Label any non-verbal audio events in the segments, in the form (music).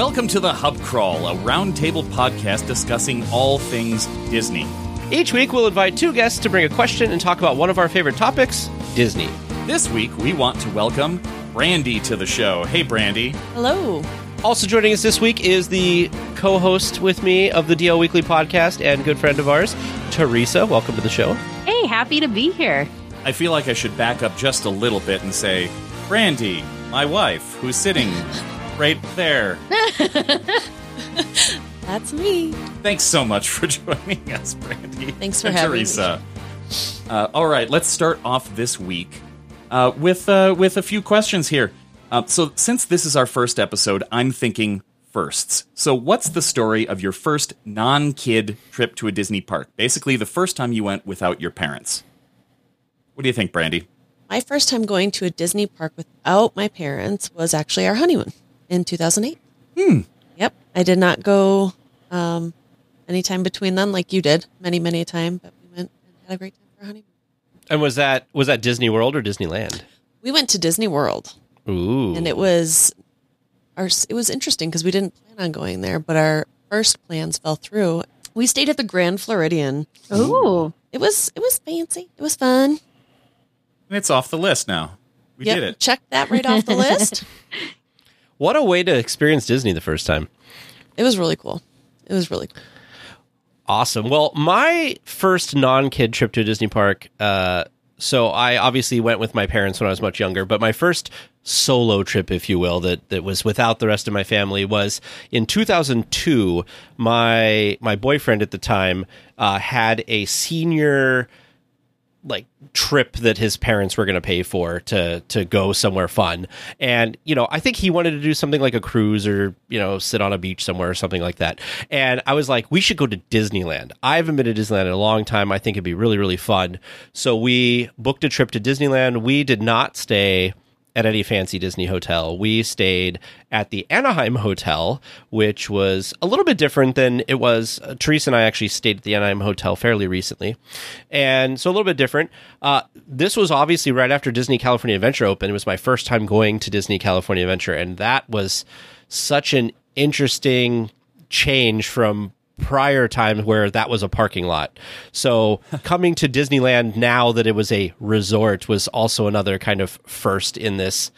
Welcome to the Hub Crawl, a roundtable podcast discussing all things Disney. Each week, we'll invite two guests to bring a question and talk about one of our favorite topics Disney. This week, we want to welcome Brandy to the show. Hey, Brandy. Hello. Also joining us this week is the co host with me of the DL Weekly podcast and good friend of ours, Teresa. Welcome to the show. Hey, happy to be here. I feel like I should back up just a little bit and say, Brandy, my wife, who's sitting right there. (laughs) That's me. Thanks so much for (laughs) joining us, Brandy. Thanks for and having Teresa. Uh, all right, let's start off this week uh, with uh, with a few questions here. Uh, so, since this is our first episode, I'm thinking firsts. So, what's the story of your first non-kid trip to a Disney park? Basically, the first time you went without your parents. What do you think, Brandy? My first time going to a Disney park without my parents was actually our honeymoon in 2008. Hmm. Yep. I did not go um, anytime between then like you did, many, many a time, but we went and had a great time for our honeymoon. And was that was that Disney World or Disneyland? We went to Disney World Ooh. and it was our it was interesting because we didn't plan on going there, but our first plans fell through. We stayed at the Grand Floridian. Ooh. It was it was fancy. It was fun. It's off the list now. We Yep, did it. Check that right off the list. (laughs) What a way to experience Disney the first time. It was really cool. It was really cool. Awesome. Well, my first non-kid trip to a Disney park. Uh, so I obviously went with my parents when I was much younger, but my first solo trip, if you will, that that was without the rest of my family was in 2002. My my boyfriend at the time uh, had a senior like trip that his parents were going to pay for to to go somewhere fun. And you know i think he wanted to do something like a cruise or you know sit on a beach somewhere or something like that. And i was like we should go to disneyland. I haven't been to disneyland in a long time. I think it'd be really really fun. So we booked a trip to disneyland. We did not stay at any fancy Disney hotel. We stayed at the Anaheim Hotel, which was a little bit different than it was. Uh, Teresa and I actually stayed at the Anaheim Hotel fairly recently. And so a little bit different. Uh, this was obviously right after Disney California Adventure opened. It was my first time going to Disney California Adventure. And that was such an interesting change from prior times where that was a parking lot. So (laughs) coming to Disneyland now that it was a resort was also another kind of first in this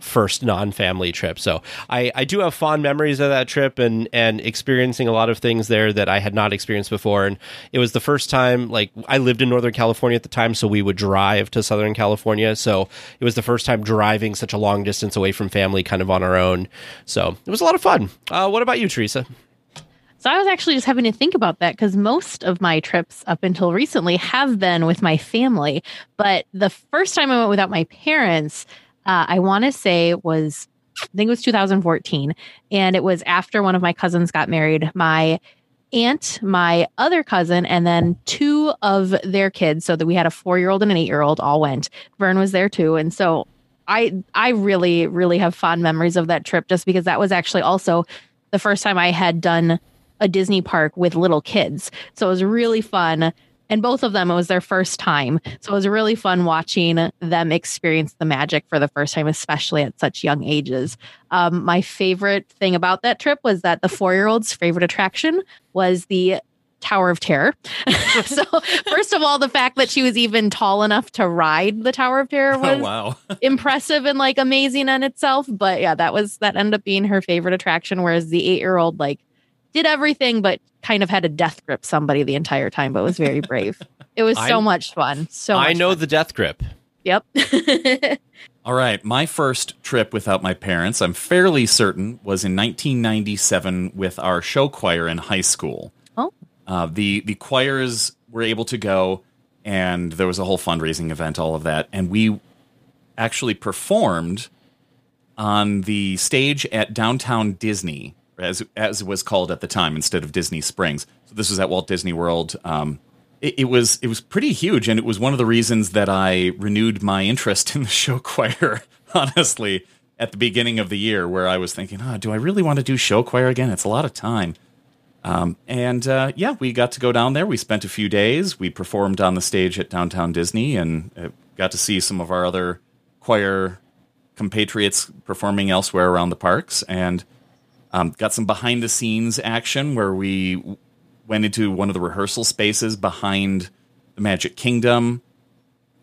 first non-family trip. So I, I do have fond memories of that trip and and experiencing a lot of things there that I had not experienced before. And it was the first time like I lived in Northern California at the time, so we would drive to Southern California. So it was the first time driving such a long distance away from family kind of on our own. So it was a lot of fun. Uh, what about you, Teresa? So I was actually just having to think about that because most of my trips up until recently have been with my family. But the first time I went without my parents, uh, I want to say was, I think it was 2014. And it was after one of my cousins got married. My aunt, my other cousin, and then two of their kids. So that we had a four year old and an eight year old all went. Vern was there too. And so I I really, really have fond memories of that trip just because that was actually also the first time I had done a Disney park with little kids. So it was really fun. And both of them, it was their first time. So it was really fun watching them experience the magic for the first time, especially at such young ages. Um, my favorite thing about that trip was that the four year old's favorite attraction was the Tower of Terror. (laughs) so, first of all, the fact that she was even tall enough to ride the Tower of Terror (laughs) was Oh wow. (laughs) impressive and like amazing in itself. But yeah, that was that ended up being her favorite attraction. Whereas the eight year old like did everything but kind of had a death grip somebody the entire time, but was very brave. It was (laughs) so I- much fun. So I know fun. the death grip. Yep. (laughs) All right, my first trip without my parents, I'm fairly certain, was in 1997 with our show choir in high school. Oh. Uh, the the choirs were able to go, and there was a whole fundraising event, all of that, and we actually performed on the stage at downtown Disney, as as it was called at the time, instead of Disney Springs. So this was at Walt Disney World. Um, it, it was it was pretty huge, and it was one of the reasons that I renewed my interest in the show choir. (laughs) Honestly, at the beginning of the year, where I was thinking, oh, do I really want to do show choir again? It's a lot of time. Um, and uh, yeah, we got to go down there. We spent a few days. We performed on the stage at Downtown Disney and uh, got to see some of our other choir compatriots performing elsewhere around the parks. And Um, got some behind the scenes action where we went into one of the rehearsal spaces behind the Magic Kingdom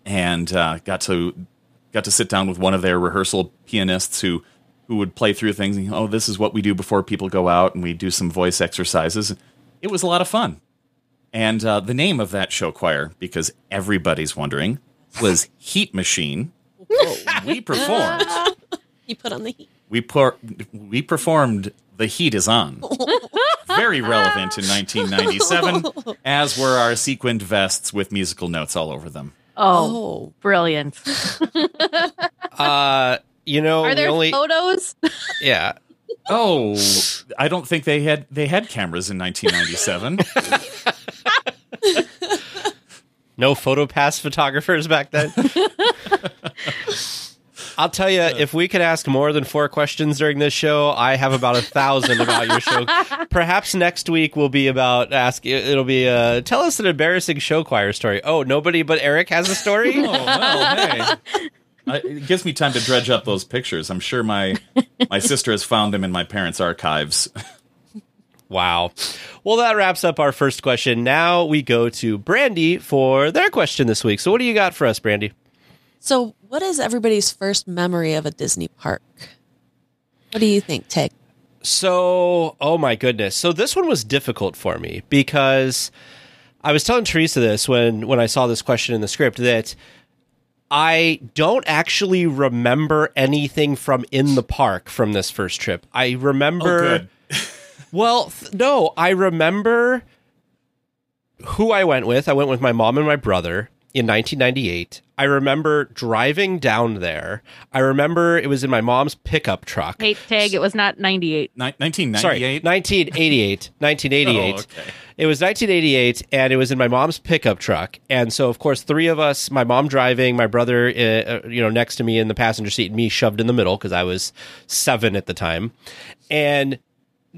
and uh, got to got to sit down with one of their rehearsal pianists who who would play through things. And, oh, this is what we do before people go out, and we do some voice exercises. It was a lot of fun. And uh, the name of that show choir, because everybody's wondering, was Heat Machine. (laughs) we performed. He put on the heat. We per- we performed "The Heat Is On." (laughs) Very relevant in 1997, (laughs) as were our sequined vests with musical notes all over them. Oh, Oh, brilliant. (laughs) Uh, you know, Are we there only photos? yeah. Oh, I don't think they had they had cameras in 1997. No photopass photographers back then. I'll tell you, if we could ask more than four questions during this show, I have about a thousand about your show. (laughs) Perhaps next week will be about ask. It'll be uh, tell us an embarrassing show choir story. Oh, nobody but Erik has a story. oh well, hey. (laughs) I, it gives me time to dredge up those pictures. I'm sure my my sister has found them in my parents' archives. Wow. Well, that wraps up our first question. Now we go to Brandy for their question this week. So, what do you got for us, Brandy? So what is everybody's first memory of a Disney park? What do you think, Tage? So, oh my goodness. So this one was difficult for me because I was telling Teresa this when when I saw this question in the script that I don't actually remember anything from in the park from this first trip. I remember Oh, (laughs) well, th- no, I remember who I went with. I went with my mom and my brother in 1998. I remember driving down there. I remember it was in my mom's pickup truck. Hate Tage. It was not 98. Ni- Sorry, 1988. 1988. (laughs) Oh, okay. It was 1988, and it was in my mom's pickup truck. And so, of course, three of us, my mom driving, my brother, uh, uh, you know, next to me in the passenger seat, and me shoved in the middle because I was seven at the time. And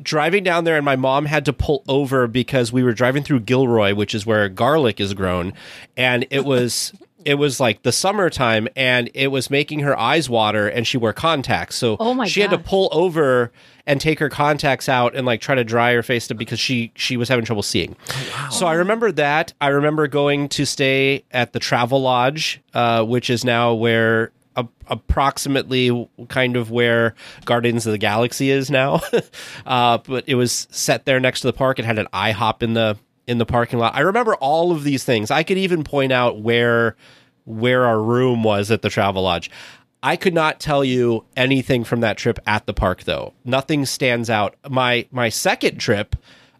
driving down there, and my mom had to pull over because we were driving through Gilroy, which is where garlic is grown, and it was. (laughs) It was like the summertime, and it was making her eyes water, and she wore contacts. So Oh my she had to pull over and take her contacts out and like try to dry her face to, because she she was having trouble seeing. So I remember that. I remember going to stay at the Travelodge, uh, which is now where a, approximately kind of where Guardians of the Galaxy is now. (laughs) uh, but it was set there next to the park. It had an IHOP in the in the parking lot. I remember all of these things. I could even point out where where our room was at the Travelodge. I could not tell you anything from that trip at the park though. Nothing stands out. My my second trip,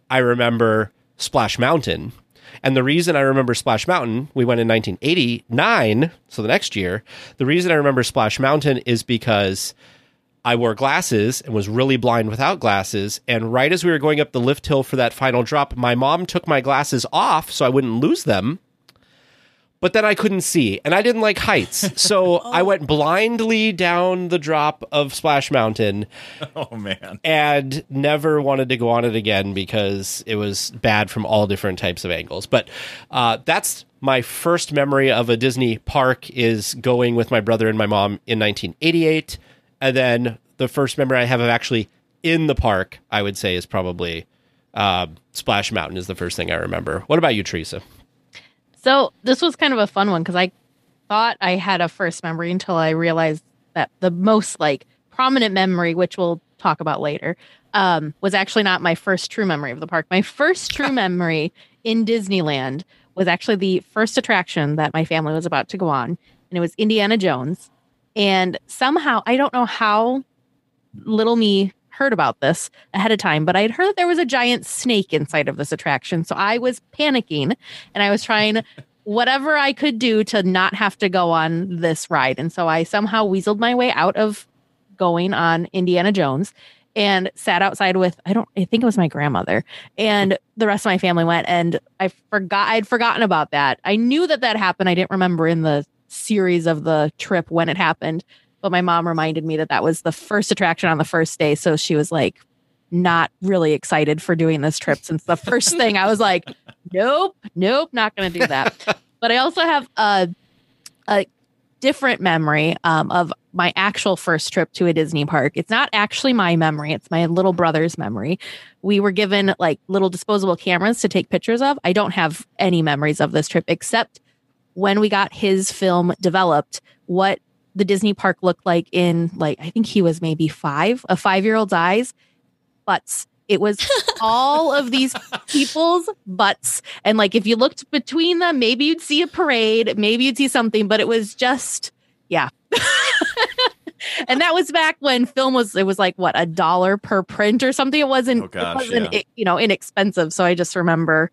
I remember Splash Mountain. And the reason I remember Splash Mountain, we went in 1989, so the next year. The reason I remember Splash Mountain is because I wore glasses and was really blind without glasses. And right as we were going up the lift hill for that final drop, my mom took my glasses off so I wouldn't lose them. But then I couldn't see, and I didn't like heights. (laughs) So I went blindly down the drop of Splash Mountain (laughs) Oh man. and never wanted to go on it again because it was bad from all different types of angles. But uh, that's my first memory of a Disney park is going with my brother and my mom in 1988, and then the first memory I have of actually in the park, I would say, is probably uh, Splash Mountain. Is the first thing I remember. What about you, Teresa? So this was kind of a fun one because I thought I had a first memory until I realized that the most like prominent memory, which we'll talk about later, um, was actually not my first true memory of the park. My first true (laughs) memory in Disneyland was actually the first attraction that my family was about to go on, and it was Indiana Jones. And somehow, I don't know how little me heard about this ahead of time, but I had heard that there was a giant snake inside of this attraction. So I was panicking and I was trying (laughs) whatever I could do to not have to go on this ride. And so I somehow weaseled my way out of going on Indiana Jones and sat outside with I don't I think it was my grandmother and the rest of my family went and I forgot I'd forgotten about that. I knew that that happened. I didn't remember in the series of the trip when it happened, but my mom reminded me that that was the first attraction on the first day, so she was like not really excited for doing this trip since the first thing I was like, (laughs) nope, nope, not going to do that. (laughs) but I also have a, a different memory um, of my actual first trip to a Disney park. It's not actually my memory, it's my little brother's memory. We were given like little disposable cameras to take pictures of. I don't have any memories of this trip except when we got his film developed, what the Disney park looked like in like, I think he was maybe five, a five year old's eyes, butts. It was (laughs) all of these people's butts. And like, if you looked between them, maybe you'd see a parade, maybe you'd see something, but it was just, yeah. (laughs) and that was back when film was, it was like what, a dollar per print or something. It wasn't, Oh, gosh, it wasn't, yeah. you know, inexpensive. So I just remember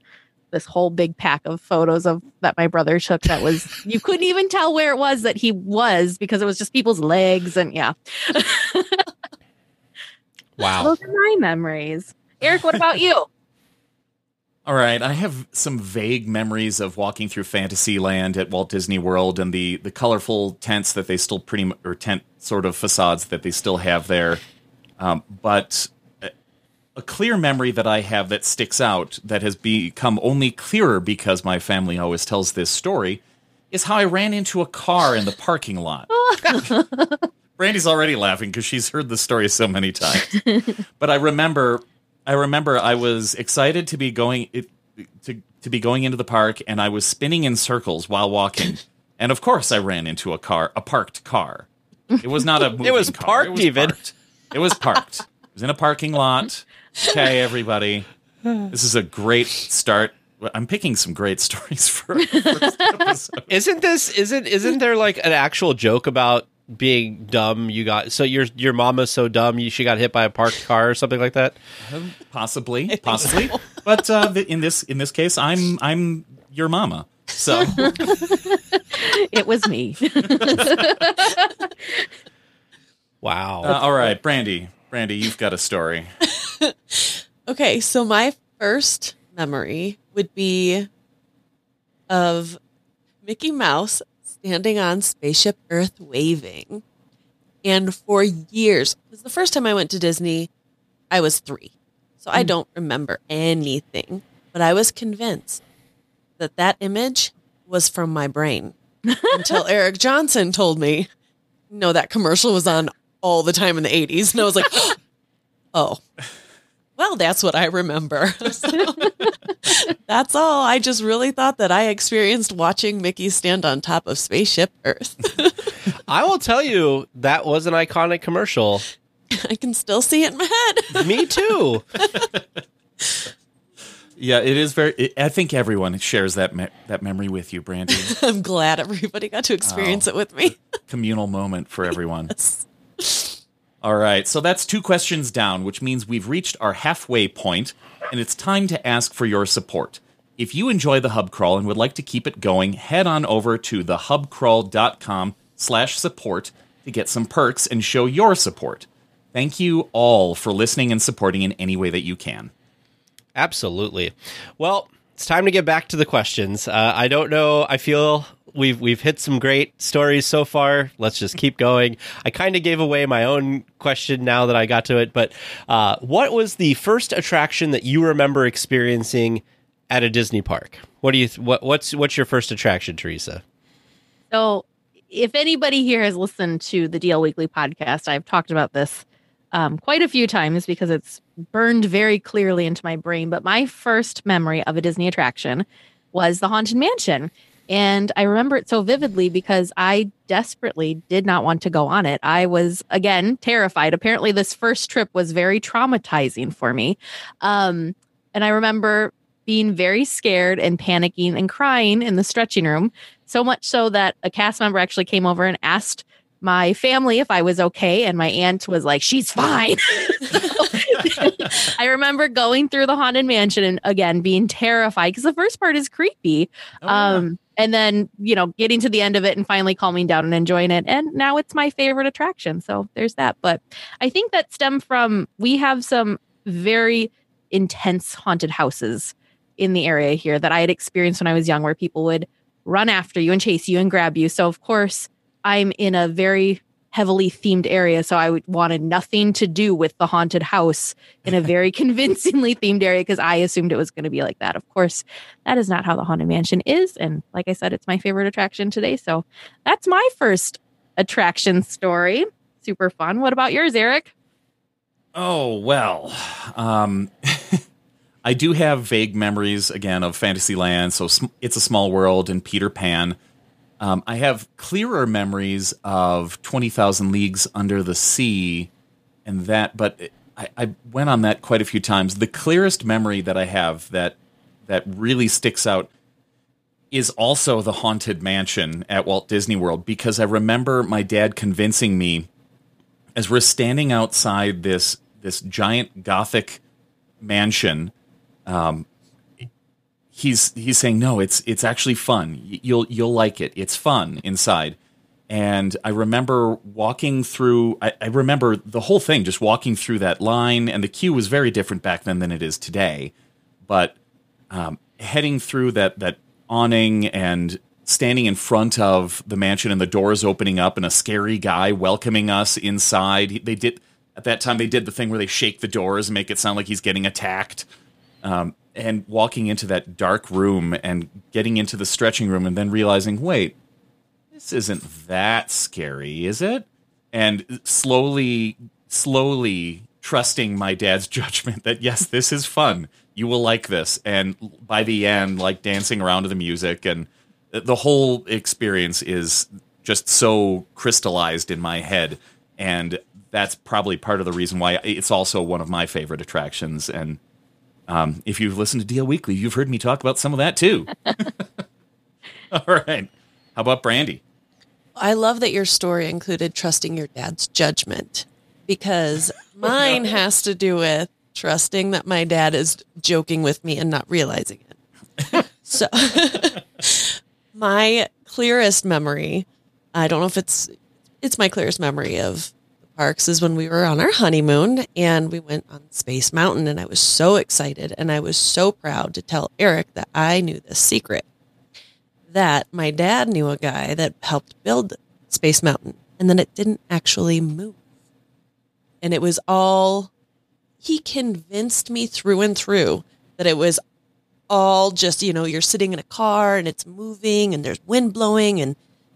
this whole big pack of photos of that my brother took that was (laughs) you couldn't even tell where it was that he was because it was just people's legs and yeah (laughs) Wow. those are my memories erik what about you (laughs) All right, I have some vague memories of walking through Fantasyland at Walt Disney World and the the colorful tents that they still pretty or tent sort of facades that they still have there. Um, but a- clear memory that I have that sticks out that has become only clearer because my family always tells this story is how I ran into a car in the parking lot. (laughs) Brandy's already laughing because she's heard the story so many times. but I remember, I remember I was excited to be going it, to to be going into the park, and I was spinning in circles while walking. And of course, I ran into a car, a parked car. It was not a (laughs) moving was car. parked even. Parked. It was parked. It was in a parking lot. Okay, everybody. This is a great start. I'm picking some great stories for our first episode. Isn't this isn't isn't there like an actual joke about being dumb? You got so your your mama's so dumb you she got hit by a parked car or something like that. possibly, possibly. But uh, th- in this in this case, I'm I'm your mama. So (laughs) it was me (laughs) Wow. uh, all right, Brandy, Brandy, you've got a story. Okay, so my first memory would be of Mickey Mouse standing on Spaceship Earth waving. And for years, because the first time I went to Disney, I was three. So I hmm. don't remember anything. But I was convinced that that image was from my brain until (laughs) Erik Johnson told me, no, that commercial was on all the time in the 80s. And I was like, (gasps) oh, well, that's what I remember. So, (laughs) that's all. I just really thought that I experienced watching Mickey stand on top of Spaceship Earth. (laughs) I will tell you that was an iconic commercial. (laughs) I can still see it in my head. Me too. Yeah, it is very. It, I think everyone shares that me- that memory with you, Brandy. I'm glad everybody got to experience it with me. Communal moment for everyone. All right, so that's two questions down, which means we've reached our halfway point, and it's time to ask for your support. If you enjoy the Hub Crawl and would like to keep it going, head on over to thehubcrawl.com slash support to get some perks and show your support. Thank you all for listening and supporting in any way that you can. Absolutely. Well, it's time to get back to the questions. Uh, I don't know. I feel we've we've hit some great stories so far. Let's just keep going. I kind of gave away my own question now that I got to it, but uh, what was the first attraction that you remember experiencing at a Disney park? What do you th- what what's what's your first attraction, Teresa? So, if anybody here has listened to the DL Weekly podcast, I've talked about this um, quite a few times because it's burned very clearly into my brain. But my first memory of a Disney attraction was the Haunted Mansion. And I remember it so vividly because I desperately did not want to go on it. I was, again, terrified. Apparently, this first trip was very traumatizing for me. Um, and I remember being very scared and panicking and crying in the stretching room so much so that a cast member actually came over and asked my family if I was okay. And my aunt was like, she's fine. (laughs) I remember going through the haunted mansion and again being terrified because the first part is creepy. Oh, um, and then, you know, getting to the end of it and finally calming down and enjoying it. And now it's my favorite attraction. So there's that. But I think that stemmed from we have some very intense haunted houses in the area here that I had experienced when I was young, where people would run after you and chase you and grab you. So, of course, I'm in a very heavily themed area. So I wanted nothing to do with the haunted house in a very (laughs) convincingly themed area because I assumed it was going to be like that. Of course, that is not how the Haunted Mansion is. And like I said, it's my favorite attraction today. So that's my first attraction story. Super fun. What about yours, Erik? Oh, well. Um, (laughs) I do have vague memories again of Fantasyland, so it's a small world and Peter Pan. Um, I have clearer memories of 20,000 Leagues Under the Sea and that, but I, I, went on that quite a few times. The clearest memory that I have that that really sticks out is also the Haunted Mansion at Walt Disney World because I remember my dad convincing me as we're standing outside this this giant Gothic mansion. Um, he's he's saying no it's it's actually fun. You'll you'll like it. It's fun inside. And i remember walking through I, I, remember the whole thing just walking through that line and the queue was very different back then than it is today. But um, heading through that that awning and standing in front of the mansion and the doors opening up and a scary guy welcoming us inside they did at that time they did the thing where they shake the doors and make it sound like he's getting attacked. Um, and walking into that dark room and getting into the stretching room and then realizing, wait, this isn't that scary, is it? And slowly, slowly trusting my dad's (laughs) judgment that yes, this is fun. You will like this. And by the end, like dancing around to the music and the whole experience is just so crystallized in my head. And that's probably part of the reason why it's also one of my favorite attractions. And um, if you've listened to DL Weekly, you've heard me talk about some of that too. (laughs) All right. How about Brandy? I love that your story included trusting your dad's judgment because (laughs) mine has to do with trusting that my dad is joking with me and not realizing it. (laughs) so, my clearest memory, I don't know if it's it's my clearest memory of parks is when we were on our honeymoon and we went on Space Mountain and I was so excited and I was so proud to tell Erik that I knew the secret that my dad knew a guy that helped build Space Mountain and then it didn't actually move. And it was all he convinced me through and through that it was all just, you know, you're sitting in a car and it's moving and there's wind blowing and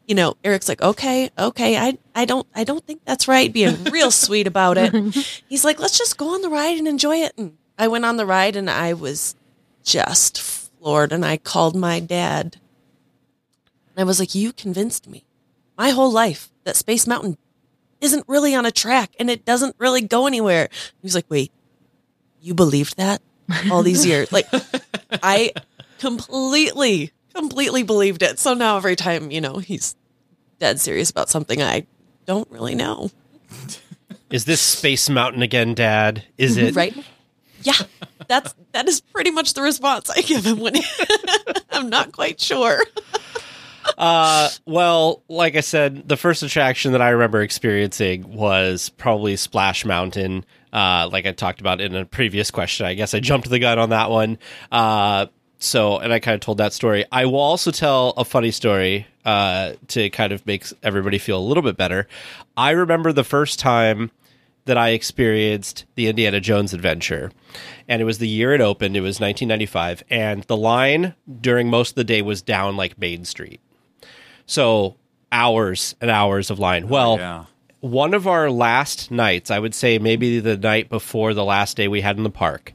you know, Erik's like, okay, okay, I, I don't, I don't think that's right. Being (laughs) real sweet about it. (laughs) He's like, let's just go on the ride and enjoy it. And I went on the ride and I was just floored. And I called my dad. And I was like, you convinced me my whole life that Space Mountain isn't really on a track and it doesn't really go anywhere. He was like, wait, you believed that all these years? like, I completely completely believed it. So now every time, you know, he's dead serious about something I don't really know. Is this Space Mountain again, Dad? Is it right? Yeah, that's that is pretty much the response I give him when he, (laughs) I'm not quite sure. (laughs) uh, well, like I said, the first attraction that I remember experiencing was probably Splash Mountain. Uh, like I talked about in a previous question, I guess I jumped the gun on that one. Uh, so and I kind of told that story. I will also tell a funny story uh, to kind of make everybody feel a little bit better. I remember the first time that I experienced the Indiana Jones adventure, and it was the year it opened. It was 1995, and the line during most of the day was down like Main Street, so hours and hours of line. Well. Oh, yeah. One of our last nights, I would say maybe the night before the last day we had in the park,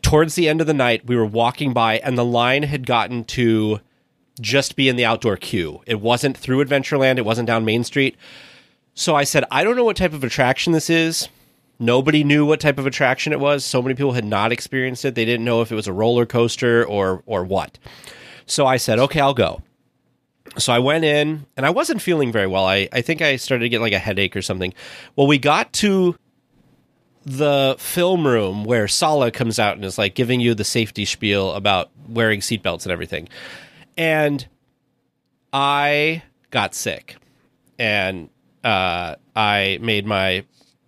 towards the end of the night, we were walking by, and the line had gotten to just be in the outdoor queue. It wasn't through Adventureland, it wasn't down Main Street. So I said, I don't know what type of attraction this is. Nobody knew what type of attraction it was. So many people had not experienced it. They didn't know if it was a roller coaster or or what. So I said, okay, I'll go. So I went in and I wasn't feeling very well. I, I think I started to get like a headache or something. Well, we got to the film room where Sallah comes out and is like giving you the safety spiel about wearing seatbelts and everything. And I got sick and uh, I made my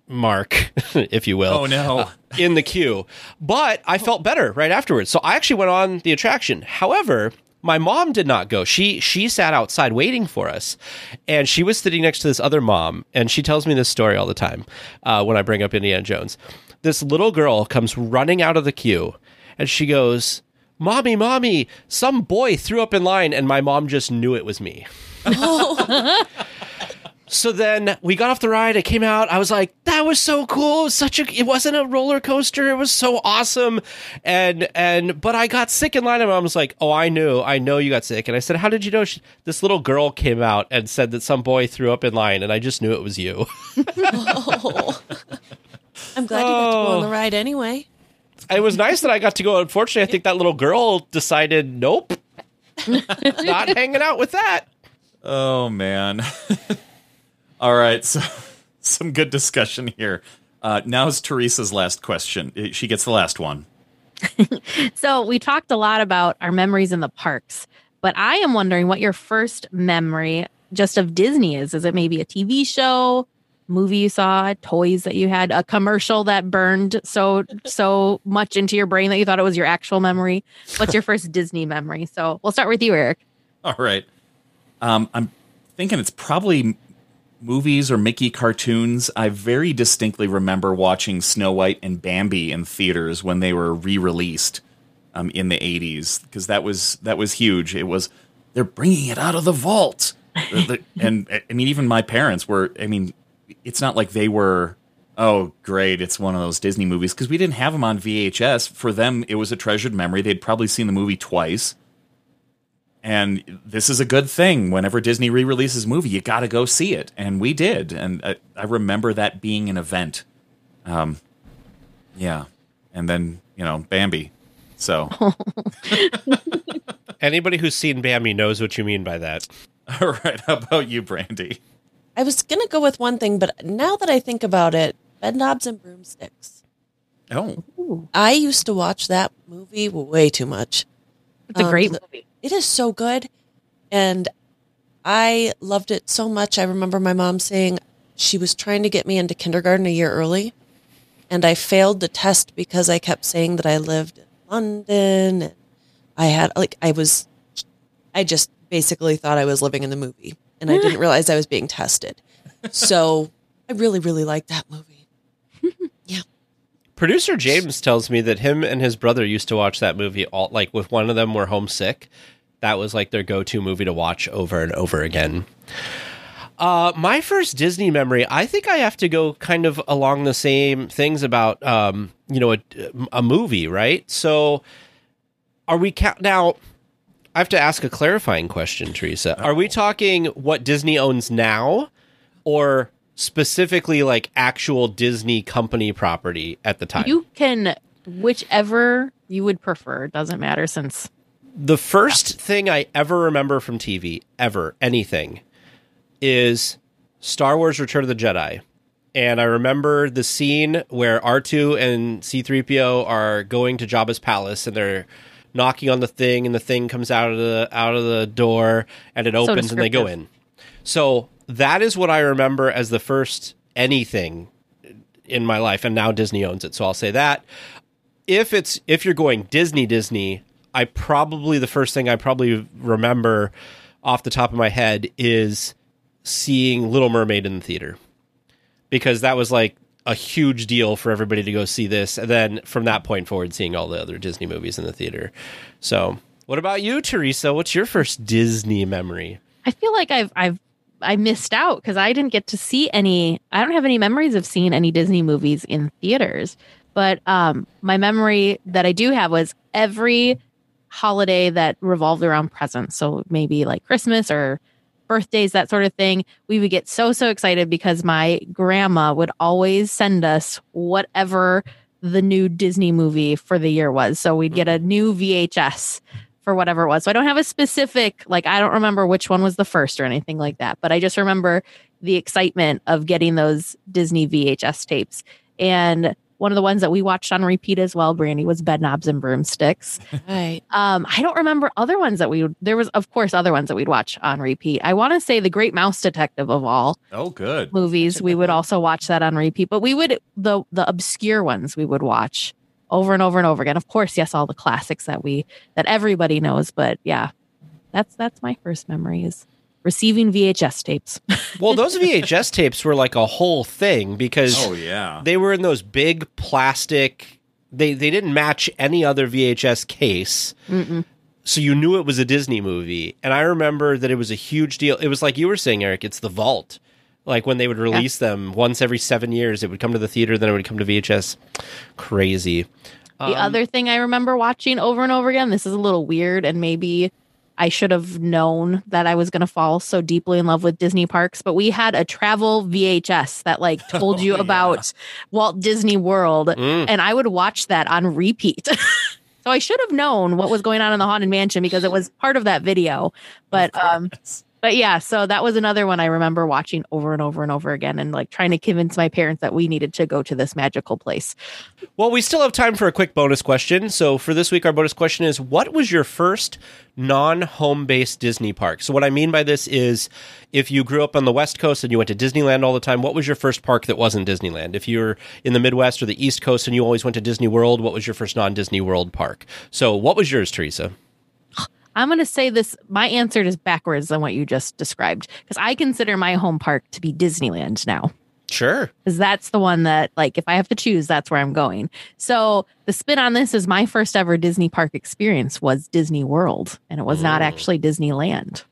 mark, (laughs) if you will. Oh, no. Uh, in the queue. But I felt better right afterwards. So I actually went on the attraction. However, My mom did not go. She she sat outside waiting for us, and she was sitting next to this other mom. And she tells me this story all the time uh, when I bring up Indiana Jones. This little girl comes running out of the queue, and she goes, "Mommy, mommy! Some boy threw up in line," and my mom just knew it was me. (laughs) So then we got off the ride. I came out. I was like, "That was so cool! It was such a. It wasn't a roller coaster. It was so awesome." And and but I got sick in line. And mom was like, "Oh, I knew. I know you got sick." And I said, "How did you know?" She, this little girl came out and said that some boy threw up in line, and I just knew it was you. (laughs) (laughs) I'm glad you got to go on the Oh. ride anyway. It was nice that I got to go. Unfortunately, I think that little girl decided, "Nope, not (laughs) hanging out with that." Oh man. (laughs) All right, so some good discussion here. Uh, now's Teresa's last question. She gets the last one. (laughs) So we talked a lot about our memories in the parks, but I am wondering what your first memory just of Disney is. Is it maybe a TV show, movie you saw, toys that you had, a commercial that burned so so much into your brain that you thought it was your actual memory? What's your (laughs) first Disney memory? So we'll start with you, Erik. All right. Um, I'm thinking it's probably movies or Mickey cartoons. I very distinctly remember watching Snow White and Bambi in theaters when they were re-released um, in the 80s because that was that was huge. It was they're bringing it out of the vault, The- the- (laughs) and I mean even my parents were. I mean, it's not like they were. Oh, great! It's one of those Disney movies because we didn't have them on VHS. For them, it was a treasured memory. They'd probably seen the movie twice. And this is a good thing. Whenever Disney re-releases a movie, you got to go see it, and we did. And I, I remember that being an event. Um, yeah, and then you know Bambi. So (laughs) Anybody who's seen Bambi knows what you mean by that. (laughs) all right, how about you, Brandy? I was gonna go with one thing, but now that I think about it, Bedknobs and Broomsticks. Oh, I used to watch that movie way too much. It's a Um, great movie. It is so good, and I loved it so much. I remember my mom saying she was trying to get me into kindergarten a year early, and I failed the test because I kept saying that I lived in London. And I had like I was, I just basically thought I was living in the movie, and I didn't (laughs) realize I was being tested. So I really, really liked that movie. (laughs) Yeah. Producer James tells me that him and his brother used to watch that movie all like with one of them were homesick. That was like their go-to movie to watch over and over again. Uh, my first Disney memory, I think I have to go kind of along the same things about um, you know a, a movie, right? So, are we count now? I have to ask a clarifying question, Teresa. Are we talking what Disney owns now, or specifically like actual Disney company property at the time? You can whichever you would prefer. Doesn't matter since the first thing I ever remember from TV, ever, anything, is Star Wars Return of the Jedi. And I remember the scene where R2 and C3PO are going to Jabba's palace and they're knocking on the thing and the thing comes out of the out of the door and it opens and they go in. So that is what I remember as the first anything in my life and now Disney owns it. So I'll say that if it's if you're going Disney Disney, I probably the first thing I probably remember off the top of my head is seeing Little Mermaid in the theater. Because that was like a huge deal for everybody to go see this and then from that point forward seeing all the other Disney movies in the theater. So, what about you, Teresa? What's your first Disney memory? I feel like I've I've I missed out because I didn't get to see any. I don't have any memories of seeing any Disney movies in theaters. But um, my memory that I do have was every holiday that revolved around presents. So maybe like Christmas or birthdays, that sort of thing. We would get so so excited because my grandma would always send us whatever the new Disney movie for the year was. So we'd get a mm-hmm. new VHS for whatever it was. So I don't have a specific, like, I don't remember which one was the first or anything like that, but I just remember the excitement of getting those Disney VHS tapes. And one of the ones that we watched on repeat as well, Brandy, was Bedknobs and Broomsticks. (laughs) Right. Um, I don't remember other ones that we there was, of course, other ones that we'd watch on repeat. I want to say The Great Mouse Detective of all oh, good. movies, we would also watch that on repeat, but we would, the, the obscure ones we would watch over and over and over again. Of course, yes, all the classics that we, that everybody knows, but yeah, that's that's my first memory is receiving VHS tapes. (laughs) Well, those VHS tapes were like a whole thing because Oh yeah. they were in those big plastic. They they didn't match any other VHS case, Mm-mm. so you knew it was a Disney movie. And I remember that it was a huge deal. It was like you were saying, Erik. It's the vault. Like when they would release them once every seven years, it would come to the theater, then it would come to VHS. Crazy. The Um, other thing I remember watching over and over again, this is a little weird, and maybe I should have known that I was going to fall so deeply in love with Disney parks, but we had a travel VHS that like (laughs) told you Oh, yeah. about Walt Disney World, Mm. and I would watch that on repeat. (laughs) so I should have known what was going on in the Haunted Mansion because it was part of that video. But um, but yeah, so that was another one I remember watching over and over and over again, and like trying to convince my parents that we needed to go to this magical place. Well, we still have time for a quick bonus question. So for this week, our bonus question is: What was your first non-home based Disney park? So what I mean by this is, if you grew up on the West Coast and you went to Disneyland all the time, what was your first park that wasn't Disneyland? If you're in the Midwest or the East Coast and you always went to Disney World, what was your first non-Disney World park? So what was yours, Teresa? I'm going to say this. My answer is backwards than what you just described because I consider my home park to be Disneyland now. Sure. Because that's the one that, like, if I have to choose, that's where I'm going. So the spin on this is my first ever Disney park experience was Disney World, and it was not Mm. actually Disneyland.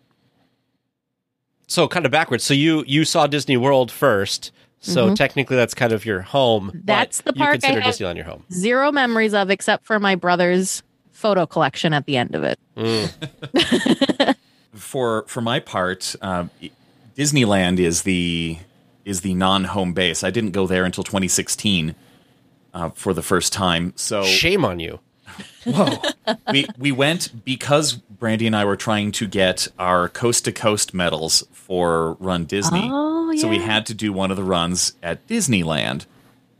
So kind of backwards. So you you saw Disney World first. So Mhm. technically, that's kind of your home. but That's the park I You consider have- Disneyland your home. Zero memories of, except for my brother's photo collection at the end of it. Mm. (laughs) for for my part, um, Disneyland is the is the non home base. I didn't go there until 2016 uh, for the first time. So Shame on you. whoa, (laughs) we we went because Brandy and I were trying to get our coast to coast medals for Run Disney. Oh, yeah. So we had to do one of the runs at Disneyland.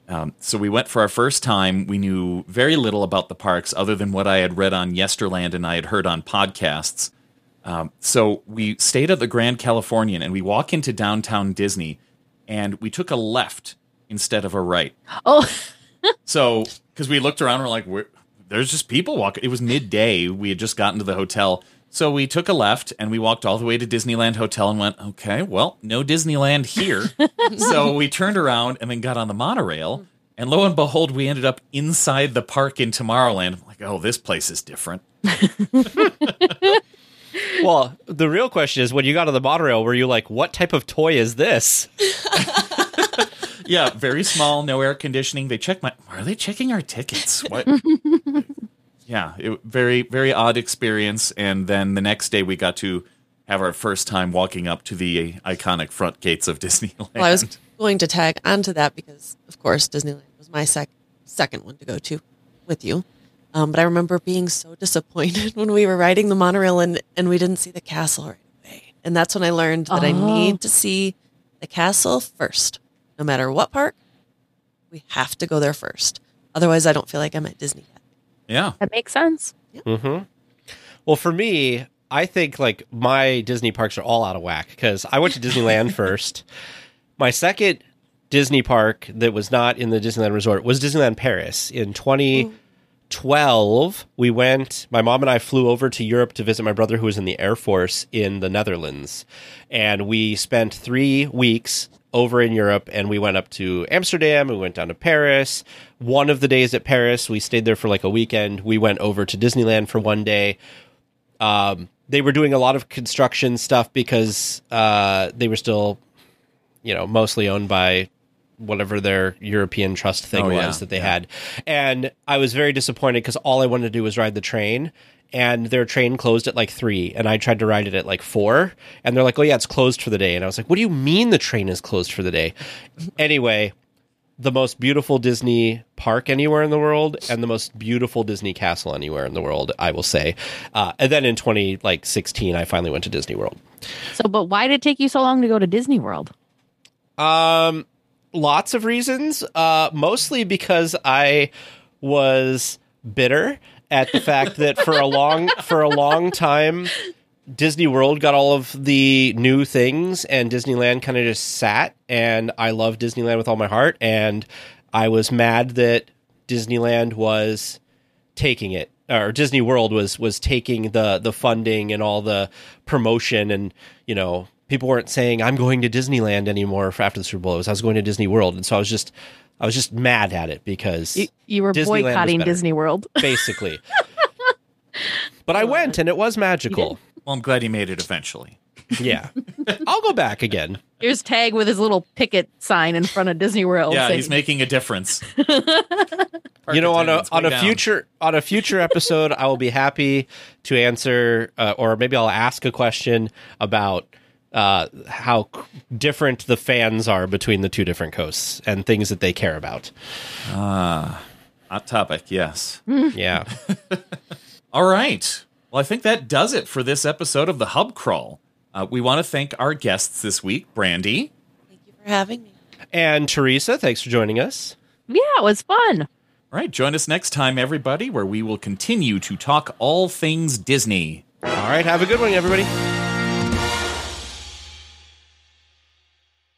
Um, so we went for our first time. We knew very little about the parks other than what I had read on Yesterland and I had heard on podcasts. Um, so we stayed at the Grand Californian and we walk into downtown Disney and we took a left instead of a right. Oh, (laughs) So, because we looked around, we're like, we're, there's just people walking. It was midday. We had just gotten to the hotel. So we took a left and we walked all the way to Disneyland Hotel and went, okay, well, no Disneyland here. (laughs) so we turned around and then got on the monorail. And lo and behold, we ended up inside the park in Tomorrowland. I'm like, oh, this place is different. (laughs) Well, the real question is when you got on the monorail, were you like, what type of toy is this? (laughs) Yeah, very small, no air conditioning. They check my. Are they checking our tickets? What? Yeah, it, very very odd experience. And then the next day, we got to have our first time walking up to the iconic front gates of (laughs) Disneyland. Well, I was going to tag onto that because, of course, Disneyland was my sec- second one to go to with you. Um, but I remember being so disappointed (laughs) when we were riding the monorail and, and we didn't see the castle right away. And that's when I learned that I Oh. need to see the castle first. No matter what park, we have to go there first. Otherwise, I don't feel like I'm at Disney yet. Yeah, that makes sense. Mm-hmm. Well, for me, I think like my Disney parks are all out of whack because I went to Disneyland (laughs) first. My second Disney park that was not in the Disneyland Resort was Disneyland Paris in 2012. We went. My mom and I flew over to Europe to visit my brother who was in the Air Force in the Netherlands, and we spent three weeks over in Europe and we went up to Amsterdam, we went down to Paris. One of the days at Paris, we stayed there for like a weekend. We went over to Disneyland for one day. Um, they were doing a lot of construction stuff because uh, they were still, you know, mostly owned by whatever their European trust thing Oh, was yeah, that they yeah. had. And I was very disappointed because all I wanted to do was ride the train. And their train closed at like three, and I tried to ride it at like four. And they're like, "Oh yeah, it's closed for the day." And I was like, "What do you mean the train is closed for the day?" anyway, the most beautiful Disney park anywhere in the world, and the most beautiful Disney castle anywhere in the world, I will say. Uh, and then in twenty like sixteen, I finally went to Disney World. So, but why did it take you so long to go to Disney World? Um, lots of reasons. Uh, mostly because I was bitter at the fact that for a long for a long time Disney World got all of the new things and Disneyland kind of just sat and I love Disneyland with all my heart and I was mad that Disneyland was taking it or Disney World was was taking the the funding and all the promotion, and you know people weren't saying I'm going to Disneyland anymore for after the Super Bowl. It was I was going to Disney World, and so I was just I was just mad at it because You, you were Disneyland boycotting. Disney World. (laughs) basically. but I went and it was magical. Well, I'm glad he made it eventually. Yeah, (laughs) I'll go back again. Here's Tage with his little picket sign in front of Disney World. yeah, saying, he's making a difference. (laughs) you know, on a on a down. future on a future episode, I will be happy to answer, uh, or maybe I'll ask a question about uh, how c- different the fans are between the two different coasts and things that they care about. Uh hot topic, yes. Yeah, (laughs) All right. Well, I think that does it for this episode of the Hub Crawl. Uh, we want to thank our guests this week, Brandy. Thank you for having me. and Teresa, thanks for joining us. Yeah, it was fun. All right, join us next time, everybody, where we will continue to talk all things Disney. All right, have a good one, everybody.